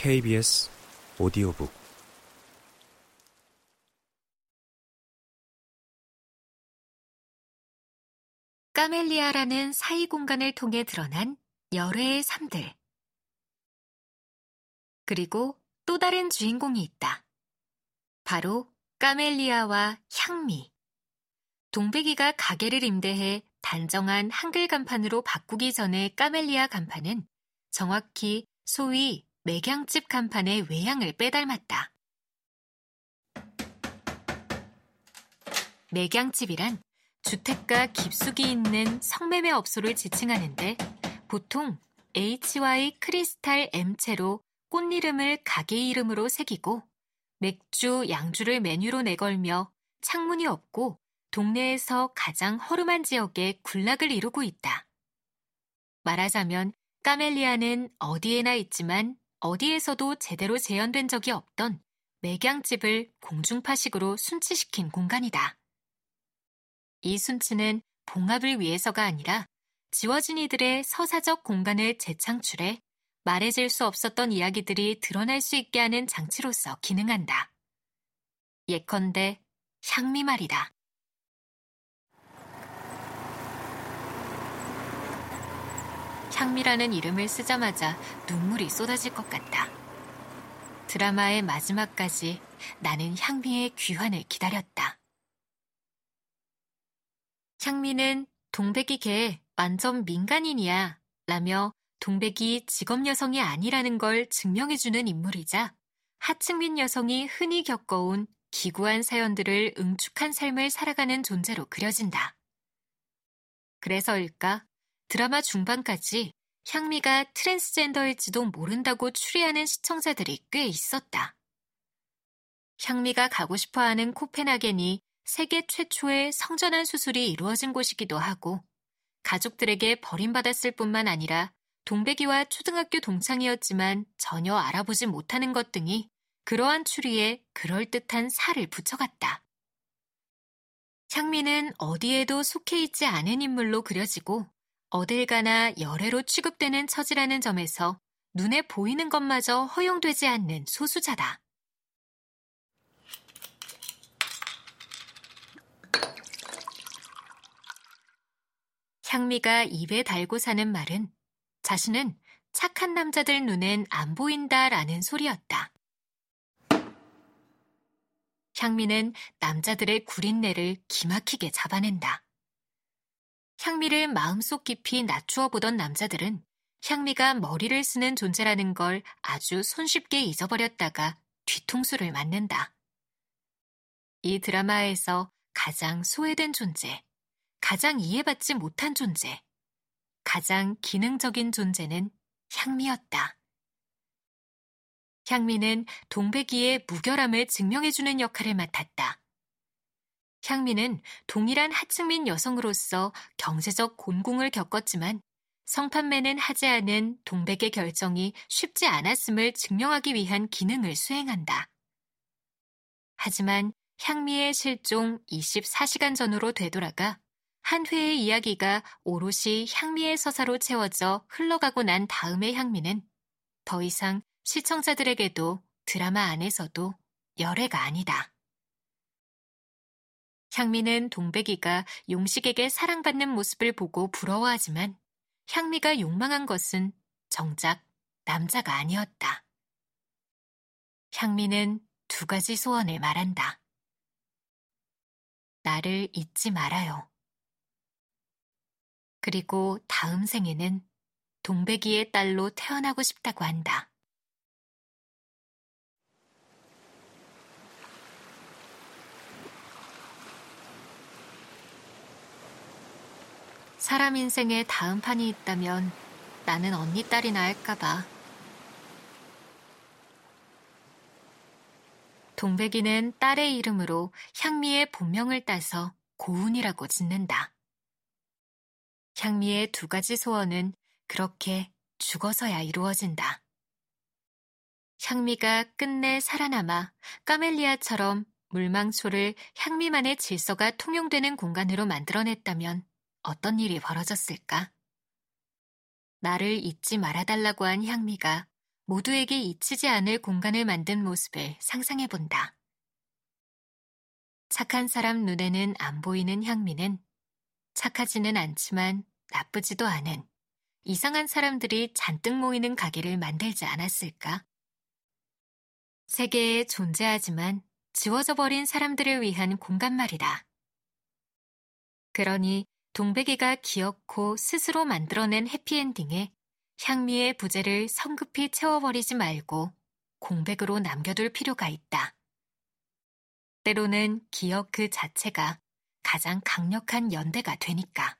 KBS 오디오북 까멜리아라는 사이 공간을 통해 드러난 열애의 삶들. 그리고 또 다른 주인공이 있다. 바로 까멜리아와 향미. 동백이가 가게를 임대해 단정한 한글 간판으로 바꾸기 전에 까멜리아 간판은 정확히 소위 맥양집 간판의 외양을 빼닮았다. 맥양집이란 주택가 깊숙이 있는 성매매 업소를 지칭하는데 보통 HY 크리스탈 M체로 꽃 이름을 가게 이름으로 새기고 맥주, 양주를 메뉴로 내걸며 창문이 없고 동네에서 가장 허름한 지역에 군락을 이루고 있다. 말하자면 까멜리아는 어디에나 있지만 어디에서도 제대로 재현된 적이 없던 맥양집을 공중파식으로 순치시킨 공간이다. 이 순치는 봉합을 위해서가 아니라 지워진 이들의 서사적 공간을 재창출해 말해질 수 없었던 이야기들이 드러날 수 있게 하는 장치로서 기능한다. 예컨대 향미 말이다. 향미라는 이름을 쓰자마자 눈물이 쏟아질 것 같다. 드라마의 마지막까지 나는 향미의 귀환을 기다렸다. 향미는 동백이 개 완전 민간인이야 라며 동백이 직업 여성이 아니라는 걸 증명해주는 인물이자 하층민 여성이 흔히 겪어온 기구한 사연들을 응축한 삶을 살아가는 존재로 그려진다. 그래서일까 드라마 중반까지 향미가 트랜스젠더일지도 모른다고 추리하는 시청자들이 꽤 있었다. 향미가 가고 싶어 하는 코펜하겐이 세계 최초의 성전환 수술이 이루어진 곳이기도 하고 가족들에게 버림받았을 뿐만 아니라 동백이와 초등학교 동창이었지만 전혀 알아보지 못하는 것 등이 그러한 추리에 그럴듯한 살을 붙여갔다. 향미는 어디에도 속해 있지 않은 인물로 그려지고 어딜 가나 열애로 취급되는 처지라는 점에서 눈에 보이는 것마저 허용되지 않는 소수자다. 향미가 입에 달고 사는 말은 자신은 착한 남자들 눈엔 안 보인다 라는 소리였다. 향미는 남자들의 구린내를 기막히게 잡아낸다. 향미를 마음속 깊이 낮추어 보던 남자들은 향미가 머리를 쓰는 존재라는 걸 아주 손쉽게 잊어버렸다가 뒤통수를 맞는다. 이 드라마에서 가장 소외된 존재, 가장 이해받지 못한 존재, 가장 기능적인 존재는 향미였다. 향미는 동백이의 무결함을 증명해주는 역할을 맡았다. 향미는 동일한 하층민 여성으로서 경제적 곤궁을 겪었지만 성판매는 하지 않은 동백의 결정이 쉽지 않았음을 증명하기 위한 기능을 수행한다. 하지만 향미의 실종 24시간 전으로 되돌아가 한 회의 이야기가 오롯이 향미의 서사로 채워져 흘러가고 난 다음의 향미는 더 이상 시청자들에게도 드라마 안에서도 열애가 아니다. 향미는 동백이가 용식에게 사랑받는 모습을 보고 부러워하지만 향미가 욕망한 것은 정작 남자가 아니었다. 향미는 두 가지 소원을 말한다. 나를 잊지 말아요. 그리고 다음 생에는 동백이의 딸로 태어나고 싶다고 한다. 사람 인생에 다음 판이 있다면 나는 언니 딸이나 할까봐. 동백이는 딸의 이름으로 향미의 본명을 따서 고운이라고 짓는다. 향미의 두 가지 소원은 그렇게 죽어서야 이루어진다. 향미가 끝내 살아남아 까멜리아처럼 물망초를 향미만의 질서가 통용되는 공간으로 만들어냈다면 어떤 일이 벌어졌을까? 나를 잊지 말아달라고 한 향미가 모두에게 잊히지 않을 공간을 만든 모습을 상상해 본다. 착한 사람 눈에는 안 보이는 향미는 착하지는 않지만 나쁘지도 않은 이상한 사람들이 잔뜩 모이는 가게를 만들지 않았을까? 세계에 존재하지만 지워져 버린 사람들을 위한 공간 말이다. 그러니 동백이가 기어코 스스로 만들어낸 해피엔딩에 향미의 부재를 성급히 채워버리지 말고 공백으로 남겨둘 필요가 있다. 때로는 기억 그 자체가 가장 강력한 연대가 되니까.